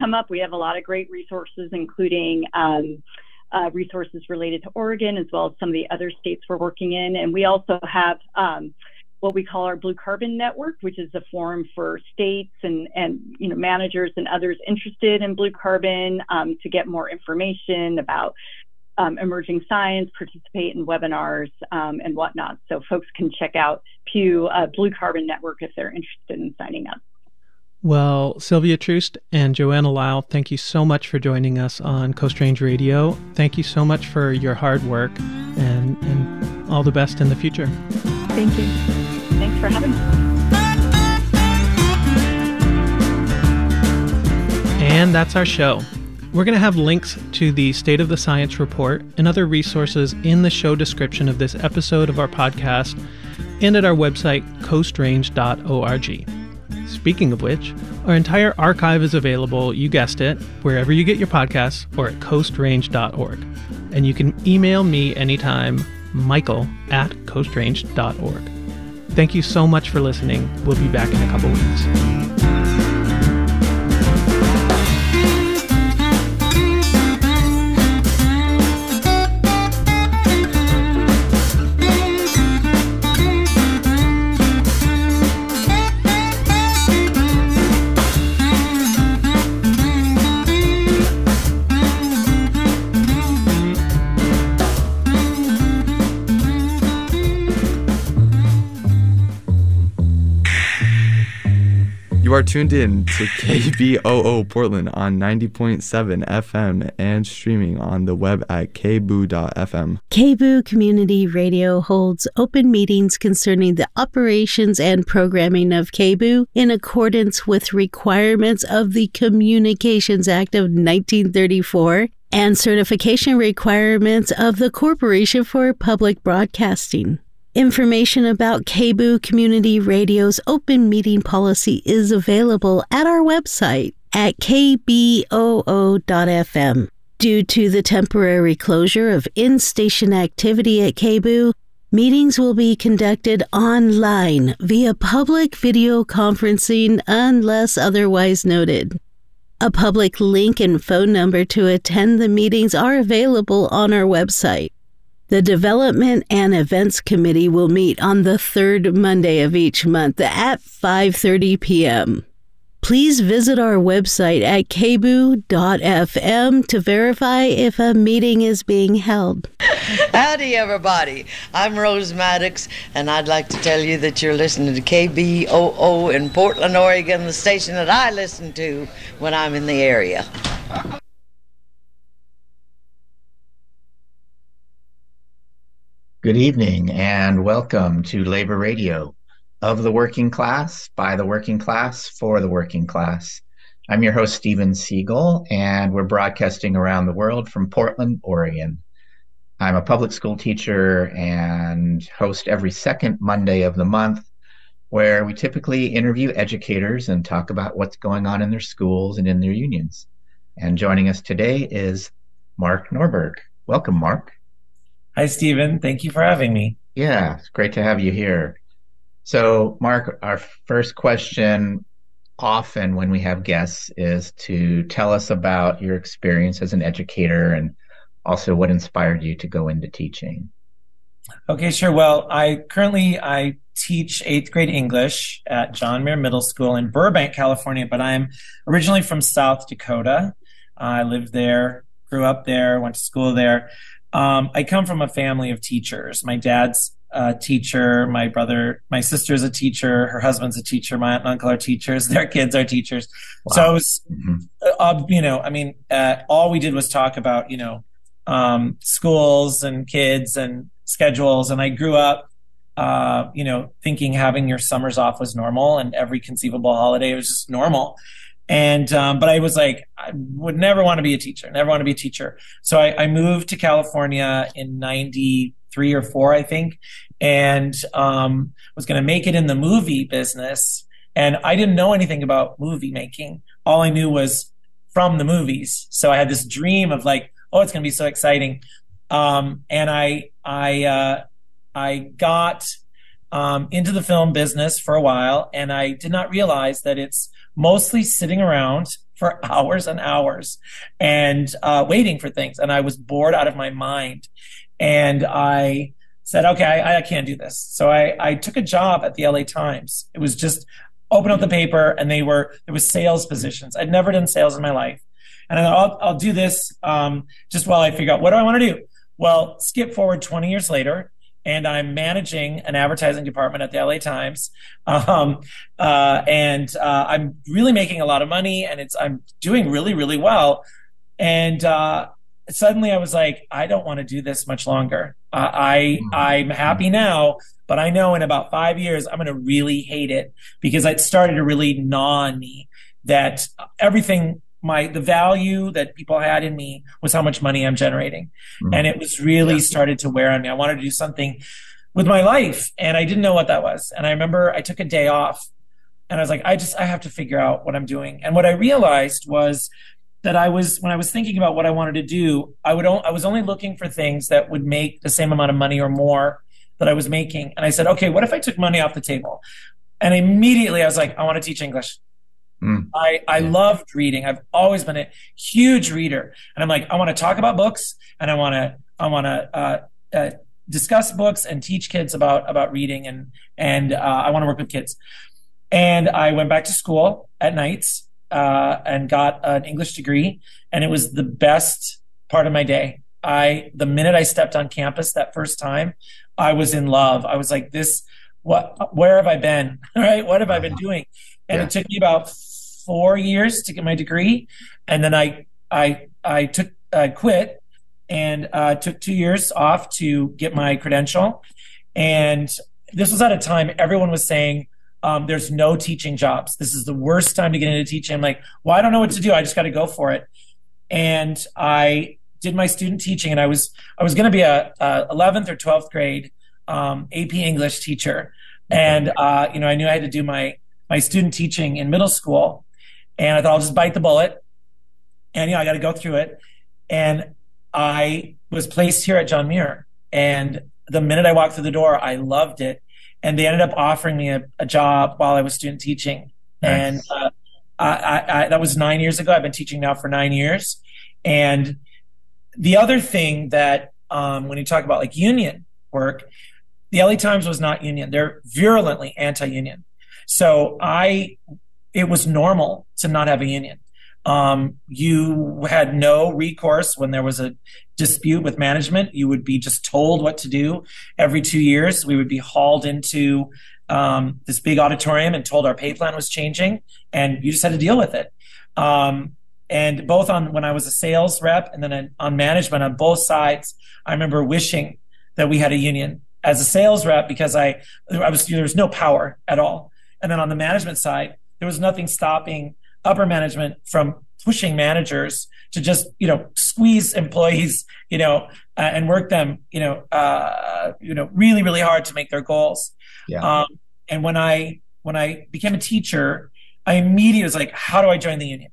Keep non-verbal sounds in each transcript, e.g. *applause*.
come up, we have a lot of great resources, including um, uh, resources related to Oregon as well as some of the other states we're working in. And we also have um, what we call our Blue Carbon Network, which is a forum for states and, and you know managers and others interested in blue carbon um, to get more information about um, emerging science, participate in webinars um, and whatnot. So folks can check out Pew uh, Blue Carbon Network if they're interested in signing up. Well, Sylvia Troost and Joanna Lyle, thank you so much for joining us on Coast Range Radio. Thank you so much for your hard work and, and all the best in the future. Thank you. Thanks for having me. And that's our show. We're going to have links to the State of the Science report and other resources in the show description of this episode of our podcast and at our website, coastrange.org. Speaking of which, our entire archive is available, you guessed it, wherever you get your podcasts or at coastrange.org. And you can email me anytime, michael at coastrange.org. Thank you so much for listening. We'll be back in a couple weeks. Are tuned in to *laughs* KBOO Portland on 90.7 FM and streaming on the web at kboo.fm. KBOO Community Radio holds open meetings concerning the operations and programming of KBOO in accordance with requirements of the Communications Act of 1934 and certification requirements of the Corporation for Public Broadcasting. Information about KBOO Community Radio's open meeting policy is available at our website at kboo.fm. Due to the temporary closure of in station activity at KBOO, meetings will be conducted online via public video conferencing unless otherwise noted. A public link and phone number to attend the meetings are available on our website. The Development and Events Committee will meet on the third Monday of each month at 5:30 p.m. Please visit our website at kboo.fm to verify if a meeting is being held. Howdy, everybody. I'm Rose Maddox, and I'd like to tell you that you're listening to KBOO in Portland, Oregon, the station that I listen to when I'm in the area. Good evening and welcome to Labor Radio of the working class, by the working class, for the working class. I'm your host, Steven Siegel, and we're broadcasting around the world from Portland, Oregon. I'm a public school teacher and host every second Monday of the month, where we typically interview educators and talk about what's going on in their schools and in their unions. And joining us today is Mark Norberg. Welcome, Mark. Hi, Stephen. Thank you for having me. Yeah, it's great to have you here. So, Mark, our first question often when we have guests is to tell us about your experience as an educator and also what inspired you to go into teaching. Okay, sure. Well, I currently I teach eighth grade English at John Muir Middle School in Burbank, California, but I'm originally from South Dakota. I lived there, grew up there, went to school there. Um, I come from a family of teachers. My dad's a teacher. My brother, my sister's a teacher. Her husband's a teacher. My aunt and uncle are teachers. *laughs* Their kids are teachers. Wow. So, I was, mm-hmm. uh, you know, I mean, uh, all we did was talk about, you know, um, schools and kids and schedules. And I grew up, uh, you know, thinking having your summers off was normal and every conceivable holiday was just normal. And, um, but I was like, I would never want to be a teacher, never want to be a teacher. So I, I moved to California in 93 or four, I think, and, um, was going to make it in the movie business. And I didn't know anything about movie making. All I knew was from the movies. So I had this dream of like, oh, it's going to be so exciting. Um, and I, I, uh, I got, um, into the film business for a while and I did not realize that it's, mostly sitting around for *laughs* hours and hours and uh, waiting for things. And I was bored out of my mind. And I said, okay, I, I can't do this. So I, I took a job at the LA Times. It was just open up the paper and they were, there was sales positions. I'd never done sales in my life. And I thought, I'll, I'll do this um, just while I figure out what do I want to do. Well, skip forward 20 years later, and I'm managing an advertising department at the LA Times. Um, uh, and uh, I'm really making a lot of money, and it's I'm doing really really well. And uh, suddenly I was like, I don't want to do this much longer. Uh, I mm-hmm. I'm happy now, but I know in about five years I'm going to really hate it because it started to really gnaw on me that everything my the value that people had in me was how much money I'm generating. Mm-hmm. And it was really yeah. started to wear on me. I wanted to do something with my life and I didn't know what that was. And I remember I took a day off and I was like, I just I have to figure out what I'm doing. And what I realized was that I was when I was thinking about what I wanted to do, I would I was only looking for things that would make the same amount of money or more that I was making. And I said, okay, what if I took money off the table? And immediately I was like, I want to teach English. Mm. I, I loved reading. I've always been a huge reader. And I'm like, I want to talk about books and I want to, I want to, uh, uh, discuss books and teach kids about, about reading and, and, uh, I want to work with kids. And I went back to school at nights, uh, and got an English degree. And it was the best part of my day. I, the minute I stepped on campus that first time, I was in love. I was like, this, what, where have I been? *laughs* right? What have I been doing? And yeah. it took me about four years to get my degree, and then I I I took I quit and uh, took two years off to get my credential. And this was at a time everyone was saying um, there's no teaching jobs. This is the worst time to get into teaching. I'm like, well, I don't know what to do. I just got to go for it. And I did my student teaching, and I was I was going to be a, a, 11th or 12th grade um, AP English teacher, and uh, you know I knew I had to do my my student teaching in middle school, and I thought I'll just bite the bullet. And, you know, I got to go through it. And I was placed here at John Muir. And the minute I walked through the door, I loved it. And they ended up offering me a, a job while I was student teaching. Nice. And uh, I, I, I, that was nine years ago. I've been teaching now for nine years. And the other thing that um, when you talk about like union work, the LA Times was not union. They're virulently anti-union. So I it was normal to not have a union. Um, you had no recourse when there was a dispute with management. You would be just told what to do every two years. We would be hauled into um, this big auditorium and told our pay plan was changing, and you just had to deal with it. Um, and both on when I was a sales rep and then on management on both sides, I remember wishing that we had a union as a sales rep because I, I was there was no power at all. And then on the management side, there was nothing stopping upper management from pushing managers to just you know squeeze employees *laughs* you know uh, and work them you know uh, you know really really hard to make their goals. Yeah. um, and when i when i became a teacher i immediately was like how do i join the union?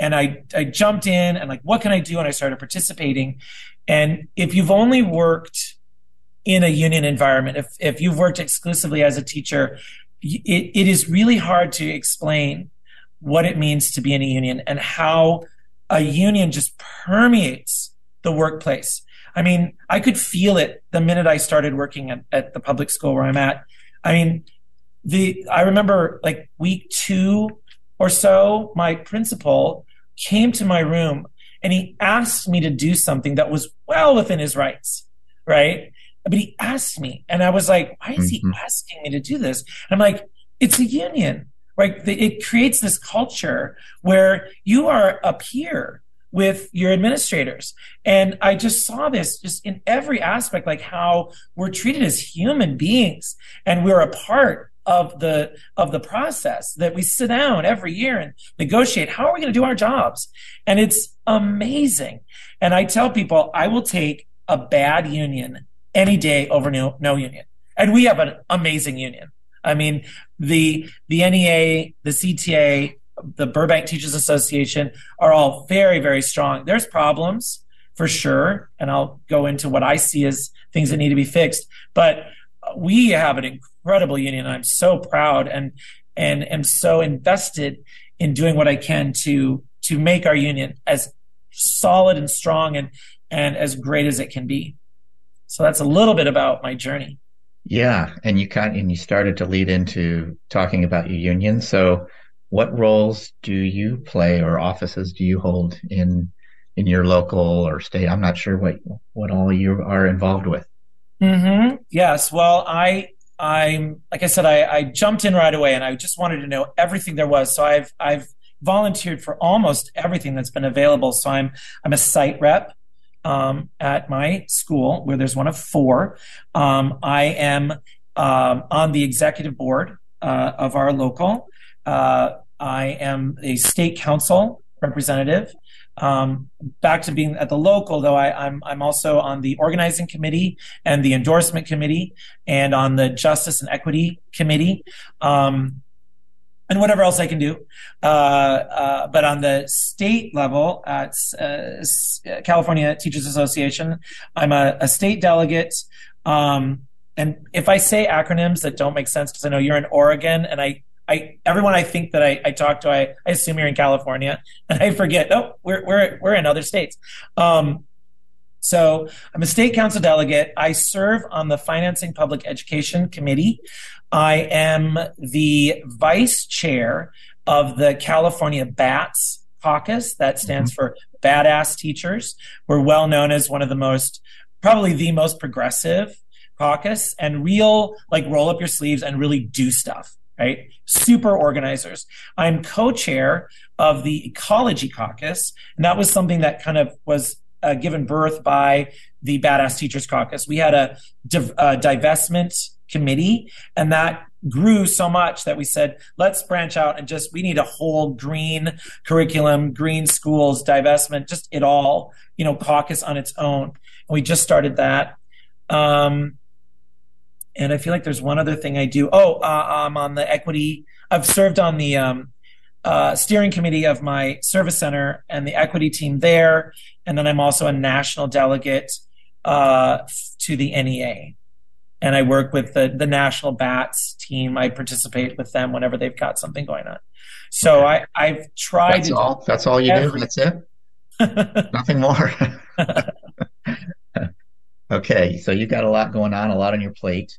And i i jumped in and like what can i do? And i started participating. And if you've only worked in a union environment if if you've worked exclusively as a teacher it, it is really hard to explain what it means to be in a union and how a union just permeates the workplace. I mean, I could feel it the minute I started working at, at the public school where I'm at. I mean, the I remember like week two or so, my principal came to my room and he asked me to do something that was well within his rights, right? But he asked me, and I was like, why is mm-hmm. he asking me to do this? And I'm like, it's a union, right? It creates this culture where you are a peer with your administrators. And I just saw this just in every aspect, like how we're treated as human beings and we're a part of the of the process that we sit down every year and negotiate how are we going to do our jobs and it's amazing and i tell people i will take a bad union any day over no, no union. And we have an amazing union. I mean, the the NEA, the CTA, the Burbank Teachers Association are all very, very strong. There's problems for sure, and I'll go into what I see as things that need to be fixed. But we have an incredible union. I'm so proud and and am so invested in doing what I can to to make our union as solid and strong and and as great as it can be. So that's a little bit about my journey. Yeah, and you kind and you started to lead into talking about your union. So, what roles do you play or offices do you hold in in your local or state? I'm not sure what what all you are involved with. Mm-hmm. Yes. Well, I I'm like I said, I, I jumped in right away, and I just wanted to know everything there was. So I've I've volunteered for almost everything that's been available. So I'm I'm a site rep um, at my school, where there's one of four. Um, I am um, on the executive board uh, of our local. Uh, I am a state council representative. Um, back to being at the local, though, I, am I'm, I'm also on the organizing committee and the endorsement committee, and on the justice and equity committee. Um, and whatever else I can do. Uh, uh, but on the state level, at uh, California Teachers Association, I'm a, a state delegate. Um, and if I say acronyms that don't make sense, because I know you're in Oregon, and I, I everyone I think that I, I talk to, I, I assume you're in California, *laughs* and I forget. Oh, we're we're we're in other states. Um, so I'm a state council delegate. I serve on the Financing Public Education Committee. I am the vice chair of the California BATS caucus. That stands mm-hmm. for Badass Teachers. We're well known as one of the most, probably the most progressive caucus and real, like roll up your sleeves and really do stuff, right? Super organizers. I'm co chair of the Ecology Caucus. And that was something that kind of was uh, given birth by the Badass Teachers Caucus. We had a div- uh, divestment committee and that grew so much that we said let's branch out and just we need a whole green curriculum green schools divestment just it all you know caucus on its own. And we just started that. Um and i feel like there's one other thing i do. Oh uh, i'm on the equity i've served on the um uh, steering committee of my service center and the equity team there. And then i'm also a national delegate uh, to the nea and I work with the the national bats team. I participate with them whenever they've got something going on. So okay. I I've tried. That's all. That's all you every, do. That's it. *laughs* Nothing more. *laughs* okay, so you've got a lot going on, a lot on your plate.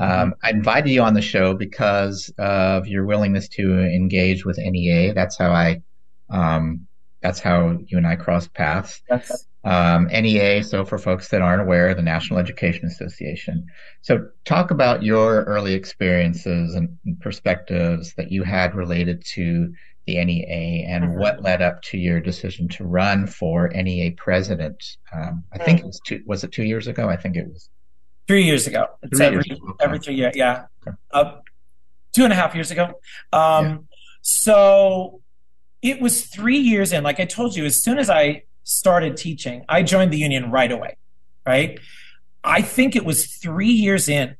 Um, I invited you on the show because of your willingness to engage with NEA. That's how I. Um, that's how you and I crossed paths. Yes. Um, NEA, so for folks that aren't aware, the National Education Association. So, talk about your early experiences and perspectives that you had related to the NEA and mm-hmm. what led up to your decision to run for NEA president. Um, I think mm-hmm. it was two. Was it two years ago? I think it was three years ago. It's three every, years ago. every three years. Yeah, okay. uh, two and a half years ago. Um, yeah. So it was three years in. Like I told you, as soon as I started teaching, I joined the union right away. Right. I think it was three years in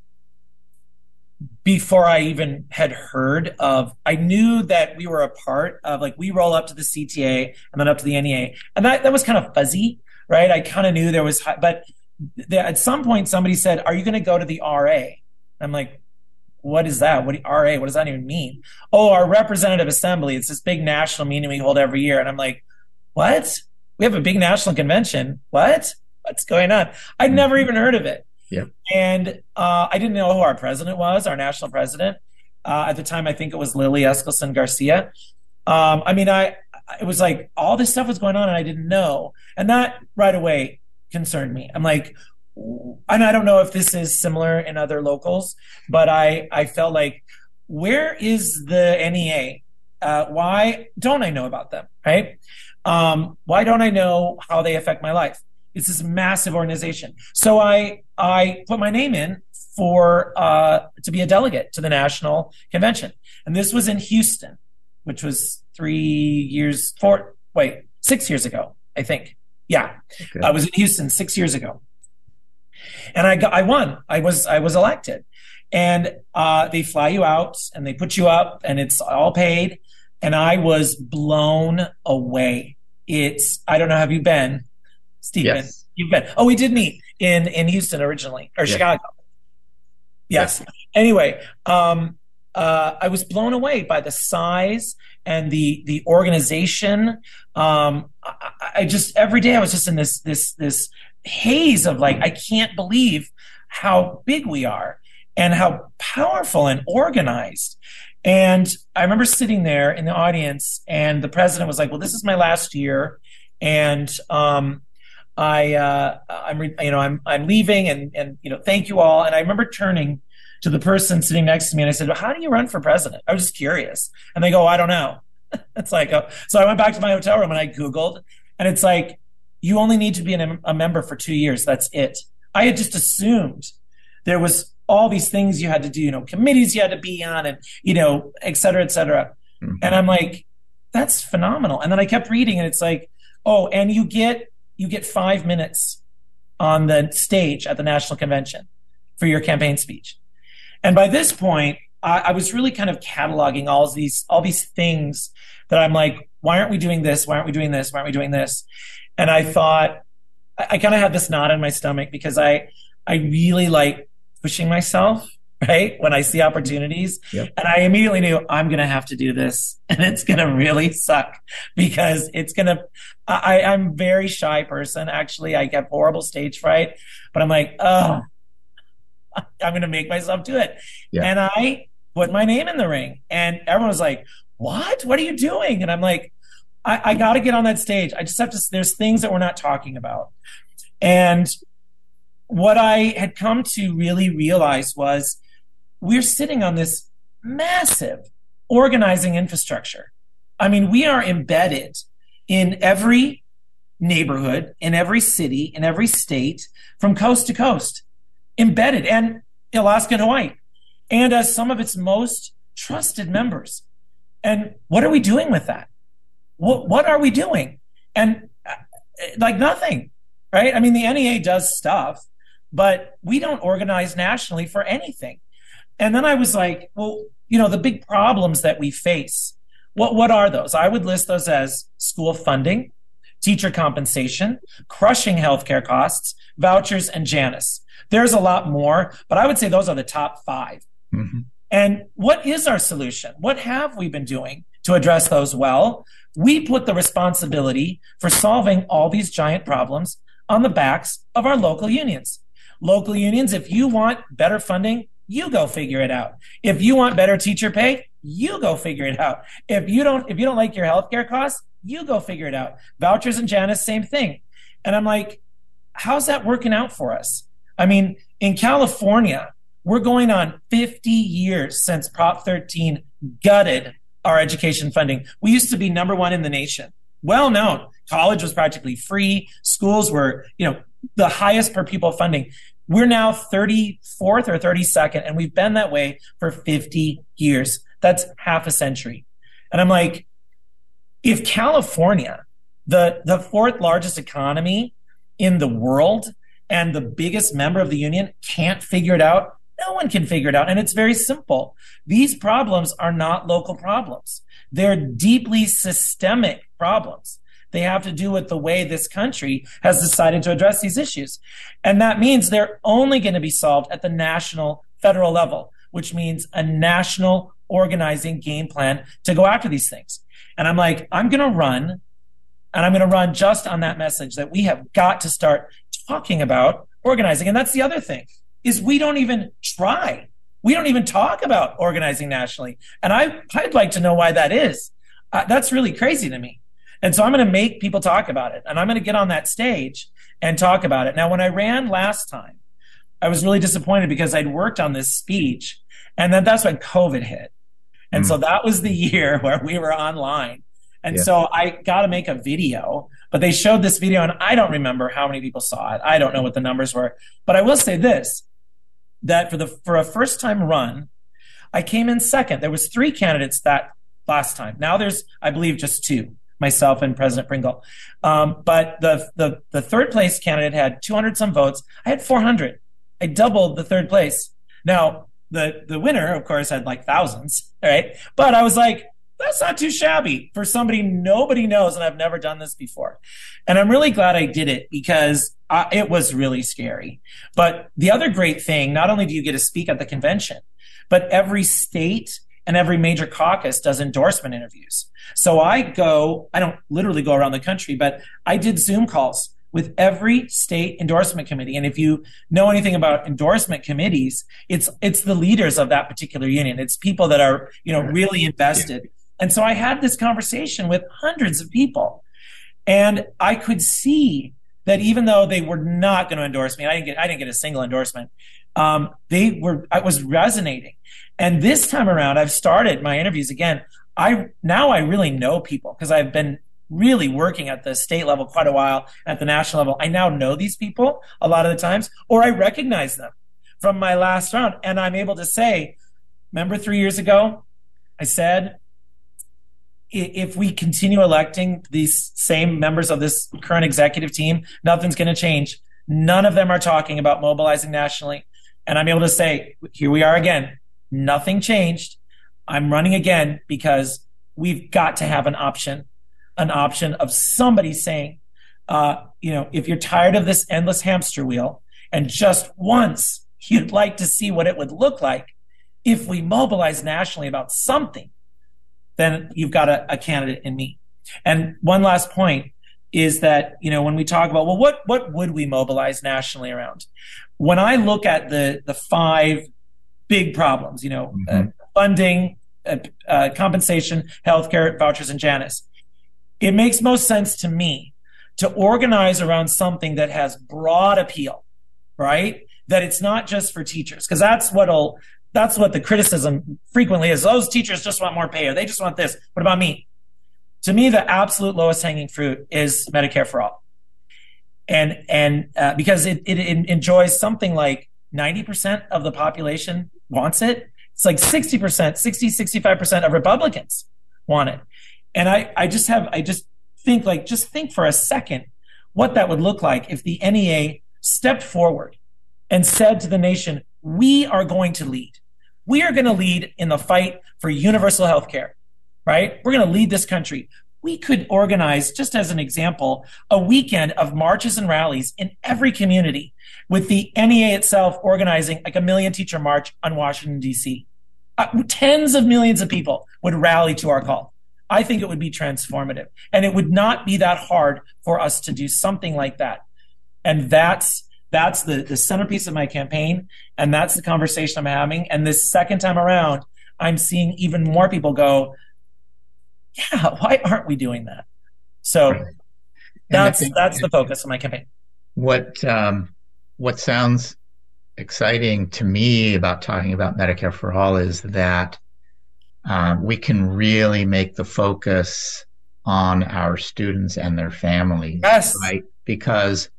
before I even had heard of. I knew that we were a part of like we roll up to the CTA and then up to the NEA, and that that was kind of fuzzy, right? I kind of knew there was, but at some point somebody said, "Are you going to go to the RA?" I'm like, "What is that? What RA? What does that even mean?" Oh, our representative assembly. It's this big national meeting we hold every year, and I'm like, "What? We have a big national convention? What?" what's going on? I'd never even heard of it. Yeah. And uh, I didn't know who our president was, our national president. Uh, at the time, I think it was Lily Eskelsen Garcia. Um, I mean, I it was like all this stuff was going on and I didn't know, and that right away concerned me. I'm like, and I don't know if this is similar in other locals, but I I felt like, where is the NEA? Uh, why don't I know about them? Right? Um, why don't I know how they affect my life? It's this massive organization. So I I put my name in for uh, to be a delegate to the national convention, and this was in Houston, which was three years four wait six years ago I think. Yeah, okay. I was in Houston six years ago, and I got I won. I was I was elected, and uh, they fly you out and they put you up, and it's all paid, and I was blown away. It's I don't know have you been Stephen, yes. you've been. Oh, we did meet in in Houston originally or Chicago. Yes. yes. Anyway, um, uh, I was blown away by the size and the the organization. Um, I, I, just every day I was just in this this this haze of like I can't believe how big we are and how powerful and organized. And I remember sitting there in the audience, and the president was like, "Well, this is my last year, and um, I, uh, I'm, re- you know, I'm, I'm leaving, and and you know, thank you all." And I remember turning to the person sitting next to me, and I said, well, "How do you run for president?" I was just curious, and they go, "I don't know." *laughs* it's like, oh. so I went back to my hotel room and I googled, and it's like, you only need to be an, a member for two years. That's it. I had just assumed there was all these things you had to do, you know, committees you had to be on and, you know, et cetera, et cetera. Mm-hmm. And I'm like, that's phenomenal. And then I kept reading and it's like, oh, and you get, you get five minutes on the stage at the national convention for your campaign speech. And by this point, I, I was really kind of cataloging all these, all these things that I'm like, why aren't we doing this? Why aren't we doing this? Why aren't we doing this? And I thought, I, I kind of had this knot in my stomach because I, I really like pushing myself right when i see opportunities. Yep. and i immediately knew i'm going to have to do this *laughs* and it's going to really suck because it's going to i i'm very shy person. Actually i get horrible stage fright but i'm like oh *laughs* i'm going to make myself do it. Yeah. and i put my name in the ring and everyone was like what? What are you doing? And i'm like i, I got to get on that stage. I just have to there's things that we're not talking about. And what I had come to really realize was we're sitting on this massive organizing infrastructure. I mean, we are embedded in every neighborhood, in every city, in every state, from coast to coast, embedded, and Alaska and Hawaii, and as some of its most trusted members. And what are we doing with that? What, what are we doing? And uh, like nothing, right? I mean, the NEA does stuff, but we don't organize nationally for anything. And then I was like, well, you know, the big problems that we face, what, what are those? I would list those as school funding, teacher compensation, crushing healthcare costs, vouchers, and Janus. There's a lot more, but I would say those are the top 5 mm-hmm. And what is our solution? What have we been doing to address those well? We put the responsibility for solving all these giant problems on the backs of our local unions. Local unions, if you want better funding, you go figure it out. If you want better teacher pay, you go figure it out. If you don't, if you don't like your healthcare costs, you go figure it out. Vouchers and Janus, same thing. And I'm like, how's that working out for us? I mean, in California, we're going on 50 years since Prop 13 gutted our education funding. We used to be number one in the nation, well known. College was practically free. Schools were, you know, the highest per pupil funding. We're now 34th or 32nd, and we've been that way for 50 years. That's half a century. And I'm like, if California, the, the fourth largest economy in the world and the biggest member of the union, can't figure it out, no one can figure it out. And it's very simple. These problems are not local problems. They're deeply systemic problems. They have to do with the way this country has decided to address these issues. And that means they're only going to be solved at the national federal level, which means a national organizing game plan to go after these things. And I'm like, I'm going to run and I'm going to run just on that message that we have got to start talking about organizing. And that's the other thing is we don't even try. We don't even talk about organizing nationally. And I, I'd like to know why that is. Uh, that's really crazy to me. And so I'm going to make people talk about it and I'm going to get on that stage and talk about it. Now, when I ran last time, I was really disappointed because I'd worked on this speech and then that's when COVID hit. And mm. so that was the *laughs* year where we were online. And yeah. so I got to make a video, but they showed this video and I don't remember how many people saw it. I don't know what the numbers were, but I will say this, that for the, for a first time run, I came in second. There was three candidates that last time. Now there's, I believe, just two myself and President Pringle. Um, but the, the, the third place candidate had 200 some votes. I had 400. I doubled the third place. Now, the, the winner, of course, had like thousands, right? But I was like, that's not too shabby for somebody nobody knows, and I've never done this before. And I'm really glad I did it because I, it was really scary. But the other great thing, not only do you get to speak at the convention, but every state and every major caucus does endorsement interviews. So I go, I don't literally go around the country, but I did Zoom calls with every state endorsement committee. And if you know anything about endorsement committees, it's it's the leaders of that particular union. It's people that are, you know, really invested. And so I had this conversation with hundreds of people. And I could see that even though they were not going to endorse me, I didn't get I didn't get a single endorsement. Um, they were I was resonating. And this time around, I've started my interviews again. I now I really know people because I've been really working at the state level quite a while, at the national level. I now know these people a lot of the times, or I recognize them from my last round. And I'm able to say, remember three years ago, I said, if we continue electing these same members of this current executive team, nothing's going to change. None of them are talking about mobilizing nationally. And I'm able to say, here we are again. Nothing changed. I'm running again because we've got to have an option an option of somebody saying, uh, you know, if you're tired of this endless hamster wheel and just once you'd like to see what it would look like if we mobilize nationally about something, then you've got a, a candidate in me. And one last point is that, you know, when we talk about, well, what, what would we mobilize nationally around? When I look at the, the five big problems, you know, mm-hmm. uh, funding, uh, uh, compensation, healthcare, vouchers, and Janus it makes most sense to me to organize around something that has broad appeal, right? That it's not just for teachers, because that's what'll that's what the criticism frequently is. Those teachers just want more pay, or they just want this. What about me? To me, the absolute lowest hanging fruit is Medicare for all, and and uh, because it, it, it enjoys something like ninety percent of the population wants it. It's like sixty percent, 60, 65 percent of Republicans want it. And I, I just have, I just think like, just think for a second what that would look like if the NEA stepped forward and said to the nation, we are going to lead. We are going to lead in the fight for universal health care, right? We're going to lead this country. We could organize, just as an example, a weekend of marches and rallies in every community with the NEA itself organizing like a million teacher march on Washington, D.C. Uh, tens of millions of people would rally to our call. I think it would be transformative. And it would not be that hard for us to do something like that. And that's that's the, the centerpiece of my campaign. And that's the conversation I'm having. And this second time around, I'm seeing even more people go, yeah, why aren't we doing that? So right. that's that's the focus of my campaign. What um, what sounds exciting to me about talking about Medicare for All is that um, we can really make the focus on our students and their families. Yes. Right? Because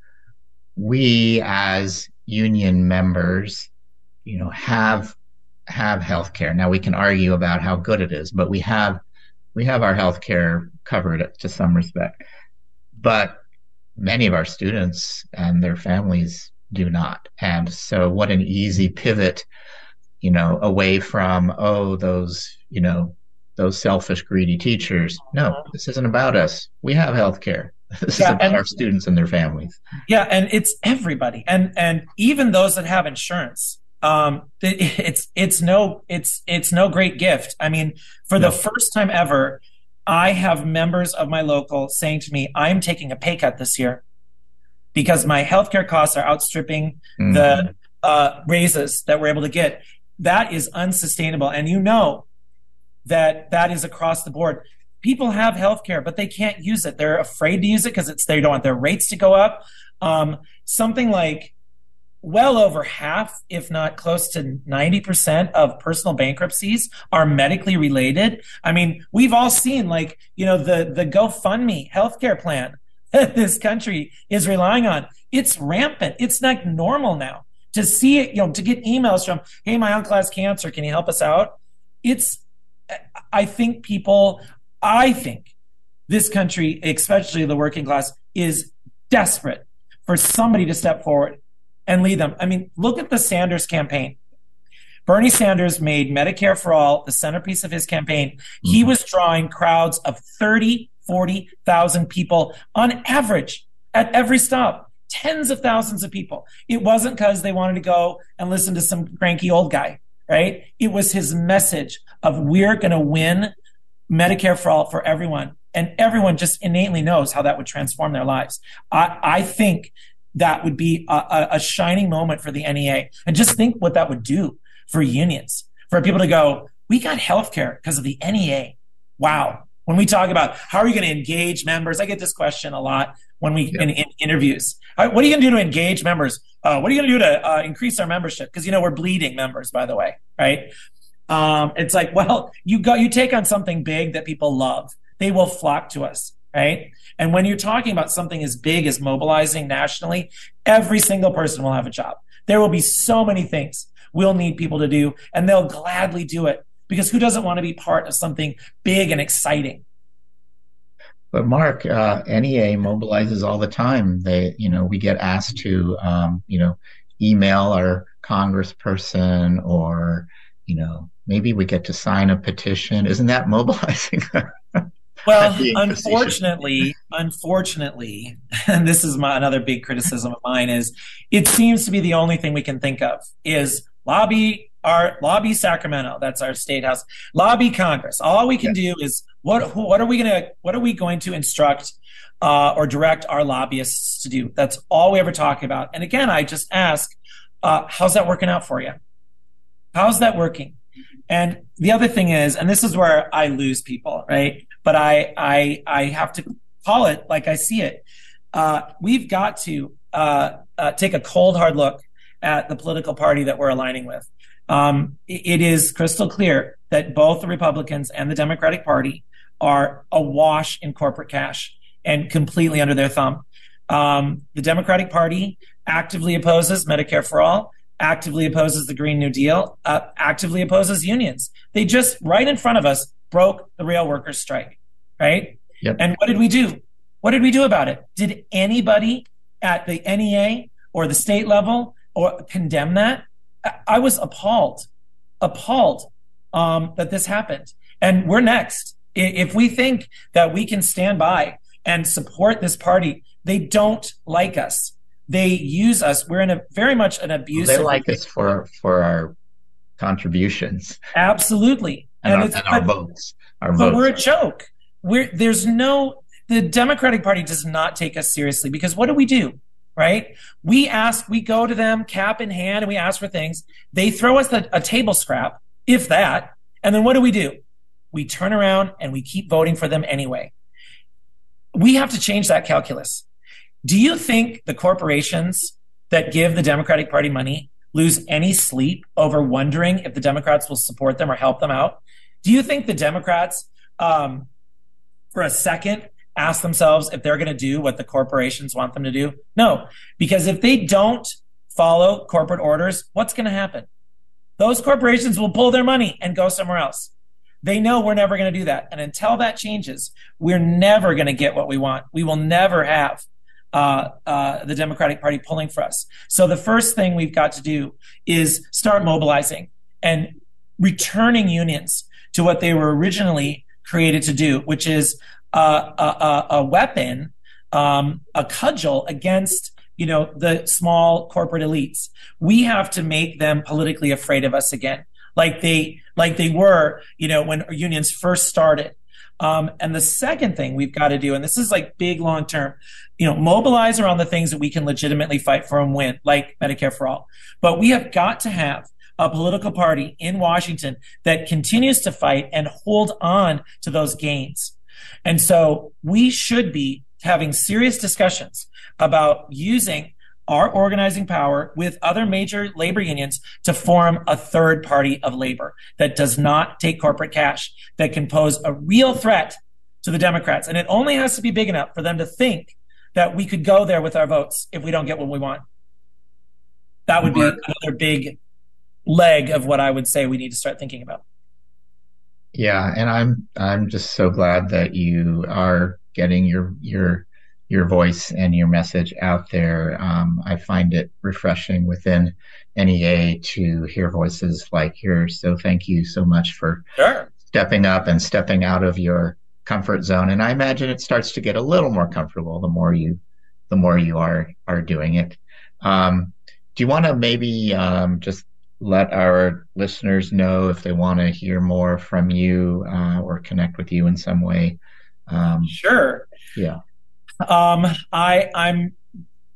we as union members, you know, have have health care. Now we can argue about how good it is, but we have we have our health care covered to some respect. But many of our students and their families do not. And so what an easy pivot you know, away from, oh, those, you know, those selfish, greedy teachers. No, uh-huh. this isn't about us. We have health care. *laughs* This yeah, is about our students and their families. Yeah, and it's everybody, and and even those that have insurance. Um, *laughs* it's it's no it's it's no great gift. I mean, for no. the first time ever, I have members of my local saying to me, "I'm taking a pay cut this year because my healthcare costs are outstripping mm-hmm. the uh, raises that we're able to get." that is unsustainable. And you know that that is across the board. People have health care, but they can't use it. They're afraid to use it because it's they don't want their rates to go up. Um, something like well over half, if not close to 90% of personal bankruptcies are medically related. I mean, we've all seen like, you know, the, the GoFundMe healthcare plan *laughs* that this country is relying on. It's rampant. It's like normal now to see it, you know, to get emails from, hey, my uncle has cancer. Can you help us out? It's, I think people, I think this country, especially the working class, is desperate for somebody to step forward and lead them. I mean, look at the Sanders campaign. Bernie Sanders made Medicare for all the centerpiece of his campaign. Mm-hmm. He was drawing crowds of 30, 40,000 people on average at every stop, tens of thousands of people. It wasn't because they wanted to go and listen to some cranky old guy, right? It was his message of we're going to win Medicare for all for everyone. And everyone just innately knows how that would transform their lives. I, I think that would be a, a shining moment for the NEA. And just think what that would do for unions, for people to go, we got healthcare because of the NEA. Wow. When we talk about how are you going to engage members, I get this question a lot when we yeah. in, in, interviews. What are you going to do to engage members? Uh, what are you going to do to uh, increase our membership? Because you know we're bleeding members, by the way, right? Um, it's like, well, you go, you take on something big that people love, they will flock to us, right? And when you're talking about something as big as mobilizing nationally, every single person will have a job. There will be so many things we'll need people to do, and they'll gladly do it because who doesn't want to be part of something big and exciting? But Mark, uh, NEA mobilizes all the time. They, you know, we get asked to, um, you know, email our congressperson or, you know, maybe we get to sign a petition. Isn't that mobilizing? *laughs* well, unfortunately, unfortunately, and this is my another big criticism of mine is it seems to be the only thing we can think of is lobby our lobby Sacramento. That's our state house. Lobby Congress. All we can do is what what are we gonna what are we going to instruct uh, or direct our lobbyists to do? That's all we ever talk about. And again, I just ask, uh, how's that working out for you? How's that working? And the other thing is, and this is where I lose people, right? But I I I have to call it like I see it. Uh, we've got to uh, uh, take a cold hard look at the political party that we're aligning with um, it is crystal clear that both the Republicans and the Democratic Party are awash in corporate cash and completely under their thumb. Um, the Democratic Party actively opposes Medicare for all, actively opposes the Green New Deal, uh, actively opposes unions. They just right in front of us broke the rail workers' strike, right? Yep. And what did we do? What did we do about it? Did anybody at the NEA or the state level or condemn that? I was appalled, appalled um, that this happened. And we're next. If we think that we can stand by and support this party, they don't like us. They use us. We're in a very much an abuse. They like us for for our contributions. Absolutely, and, and, our, and our, votes. Our but votes. we're a joke. We're there's no the Democratic Party does not take us seriously because what do we do? right? We ask, we go to them cap in hand and we ask for things. They throw us a, a table scrap, if that. And then what do we do? We turn around and we keep voting for them anyway. We have to change that calculus. Do you think the corporations that give the Democratic Party money lose any sleep over wondering if the Democrats will support them or help them out? Do you think the Democrats, um, for a second, ask themselves if they're going to do what the corporations want them to do? No, because if they don't follow corporate orders, what's going to happen? Those corporations will pull their money and go somewhere else. They know we're never going to do that. And until that changes, we're never going to get what we want. We will never have uh, uh, the Democratic Party pulling for us. So the first thing we've got to do is start mobilizing and returning unions to what they were originally created to do, which is a, a, a weapon, um, a cudgel against you know the small corporate elites. We have to make them politically afraid of us again, like they like they were, you know, when unions first started. Um, and the second thing we've got to do, and this is like big long term, you know, mobilize around the things that we can legitimately fight for and win, like Medicare for all. But we have got to have a political party in Washington that continues to fight and hold on to those gains. And so we should be having serious discussions about using our organizing power with other major labor unions to form a third party of labor that does not take corporate cash, that can pose a real threat to the Democrats. And it only has to be big enough for them to think that we could go there with our votes if we don't get what we want. That would be another big leg of what I would say we need to start thinking about. Yeah, and I'm I'm just so glad that you are getting your your your voice and your message out there. Um, I find it refreshing within NEA to hear voices like yours. So thank you so much for sure. stepping up and stepping out of your comfort zone. And I imagine it starts to get a little more comfortable the more you the more you are are doing it. Um, do you want to maybe um, just let our listeners know if they want to hear more from you uh, or connect with you in some way? Um, sure. Yeah. Um, I I'm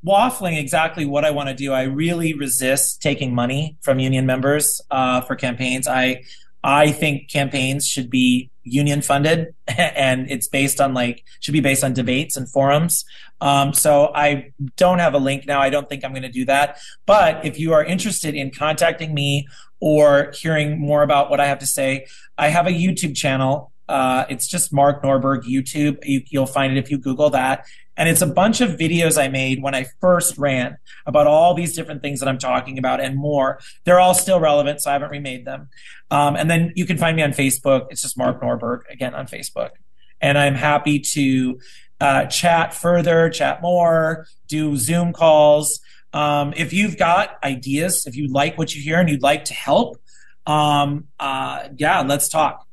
waffling exactly what I want to do. I really resist taking money from union members uh, for campaigns. I I think campaigns should be union funded *laughs* and it's based on like should be based on debates and forums. Um, so I don't have a link now. I don't think I'm going to do that. But if you are interested in contacting me or hearing more about what I have to say, I have a YouTube channel. Uh, it's just Mark Norberg YouTube. You, you'll find it if you Google that. And it's a bunch of videos I made when I first ran about all these different things that I'm talking about and more. They're all still relevant, so I haven't remade them. Um, and then you can find me on Facebook. It's just Mark Norberg again on Facebook. And I'm happy to uh, chat further, chat more, do Zoom calls. Um, if you've got ideas, if you like what you hear and you'd like to help, um, uh, yeah, let's talk.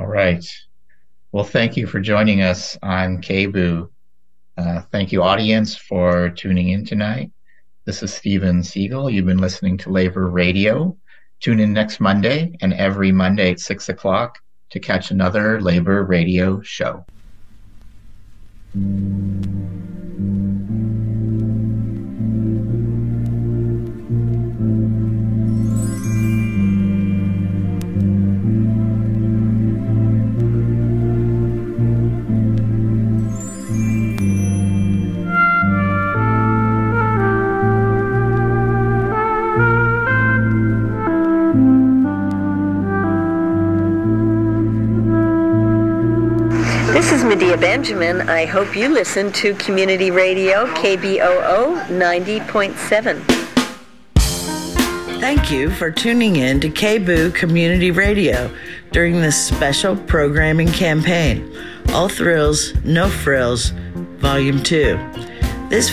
All right. Well, thank you for joining us on KBOO. Uh, thank you, audience, for tuning in tonight. This is Steven Siegel. You've been listening to Labor Radio. Tune in next Monday and every Monday at 6 o'clock to catch another Labor Radio show. Benjamin. I hope you listen to Community Radio KBOO 90.7. Thank you for tuning in to KBOO Community Radio during this special programming campaign, All Thrills, No Frills, Volume 2.